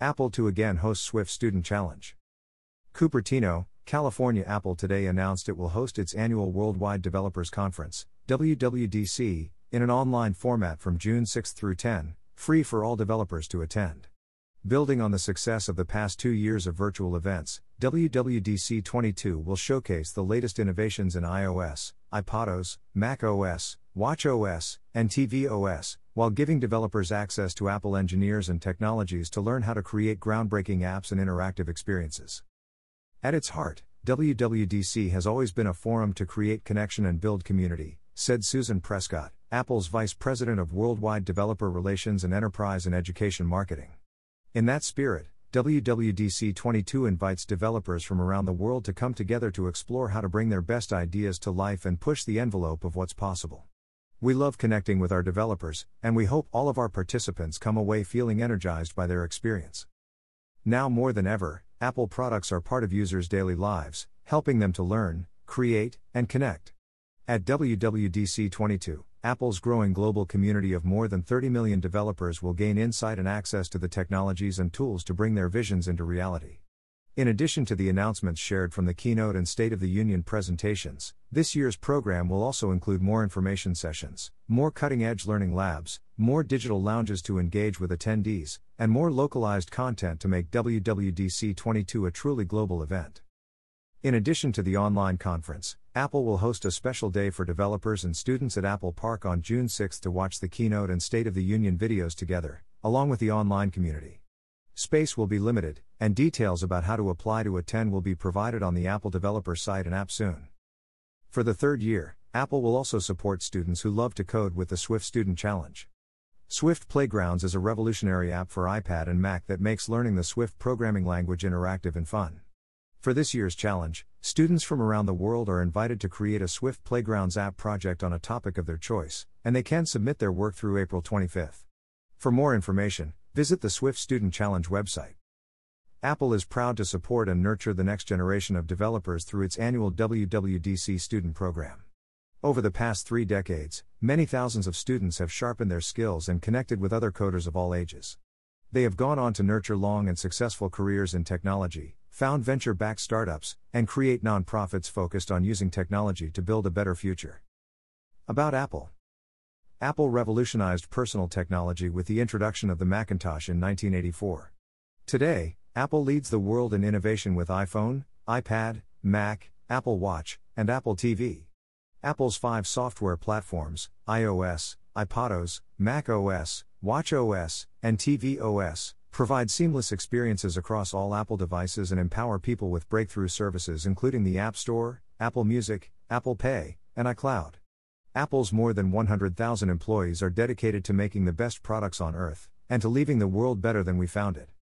Apple to again host Swift Student Challenge. Cupertino, California Apple today announced it will host its annual Worldwide Developers Conference, WWDC, in an online format from June 6 through 10, free for all developers to attend. Building on the success of the past two years of virtual events, WWDC 22 will showcase the latest innovations in iOS, iPadOS, macOS, watchOS, and tvOS, while giving developers access to Apple engineers and technologies to learn how to create groundbreaking apps and interactive experiences. At its heart, WWDC has always been a forum to create connection and build community, said Susan Prescott, Apple's Vice President of Worldwide Developer Relations and Enterprise and Education Marketing. In that spirit, WWDC 22 invites developers from around the world to come together to explore how to bring their best ideas to life and push the envelope of what's possible. We love connecting with our developers, and we hope all of our participants come away feeling energized by their experience. Now more than ever, Apple products are part of users' daily lives, helping them to learn, create, and connect. At WWDC 22, Apple's growing global community of more than 30 million developers will gain insight and access to the technologies and tools to bring their visions into reality. In addition to the announcements shared from the keynote and State of the Union presentations, this year's program will also include more information sessions, more cutting edge learning labs, more digital lounges to engage with attendees, and more localized content to make WWDC 22 a truly global event. In addition to the online conference, Apple will host a special day for developers and students at Apple Park on June 6 to watch the keynote and State of the Union videos together, along with the online community. Space will be limited, and details about how to apply to attend will be provided on the Apple developer site and app soon. For the third year, Apple will also support students who love to code with the Swift Student Challenge. Swift Playgrounds is a revolutionary app for iPad and Mac that makes learning the Swift programming language interactive and fun. For this year's challenge, students from around the world are invited to create a Swift Playgrounds app project on a topic of their choice, and they can submit their work through April 25. For more information, visit the Swift Student Challenge website. Apple is proud to support and nurture the next generation of developers through its annual WWDC student program. Over the past three decades, many thousands of students have sharpened their skills and connected with other coders of all ages. They have gone on to nurture long and successful careers in technology, found venture backed startups, and create nonprofits focused on using technology to build a better future. About Apple Apple revolutionized personal technology with the introduction of the Macintosh in 1984. Today, Apple leads the world in innovation with iPhone, iPad, Mac, Apple Watch, and Apple TV. Apple's five software platforms iOS, iPadOS, macOS, watchOS, and tvOS Provide seamless experiences across all Apple devices and empower people with breakthrough services including the App Store, Apple Music, Apple Pay, and iCloud. Apple's more than 100,000 employees are dedicated to making the best products on earth, and to leaving the world better than we found it.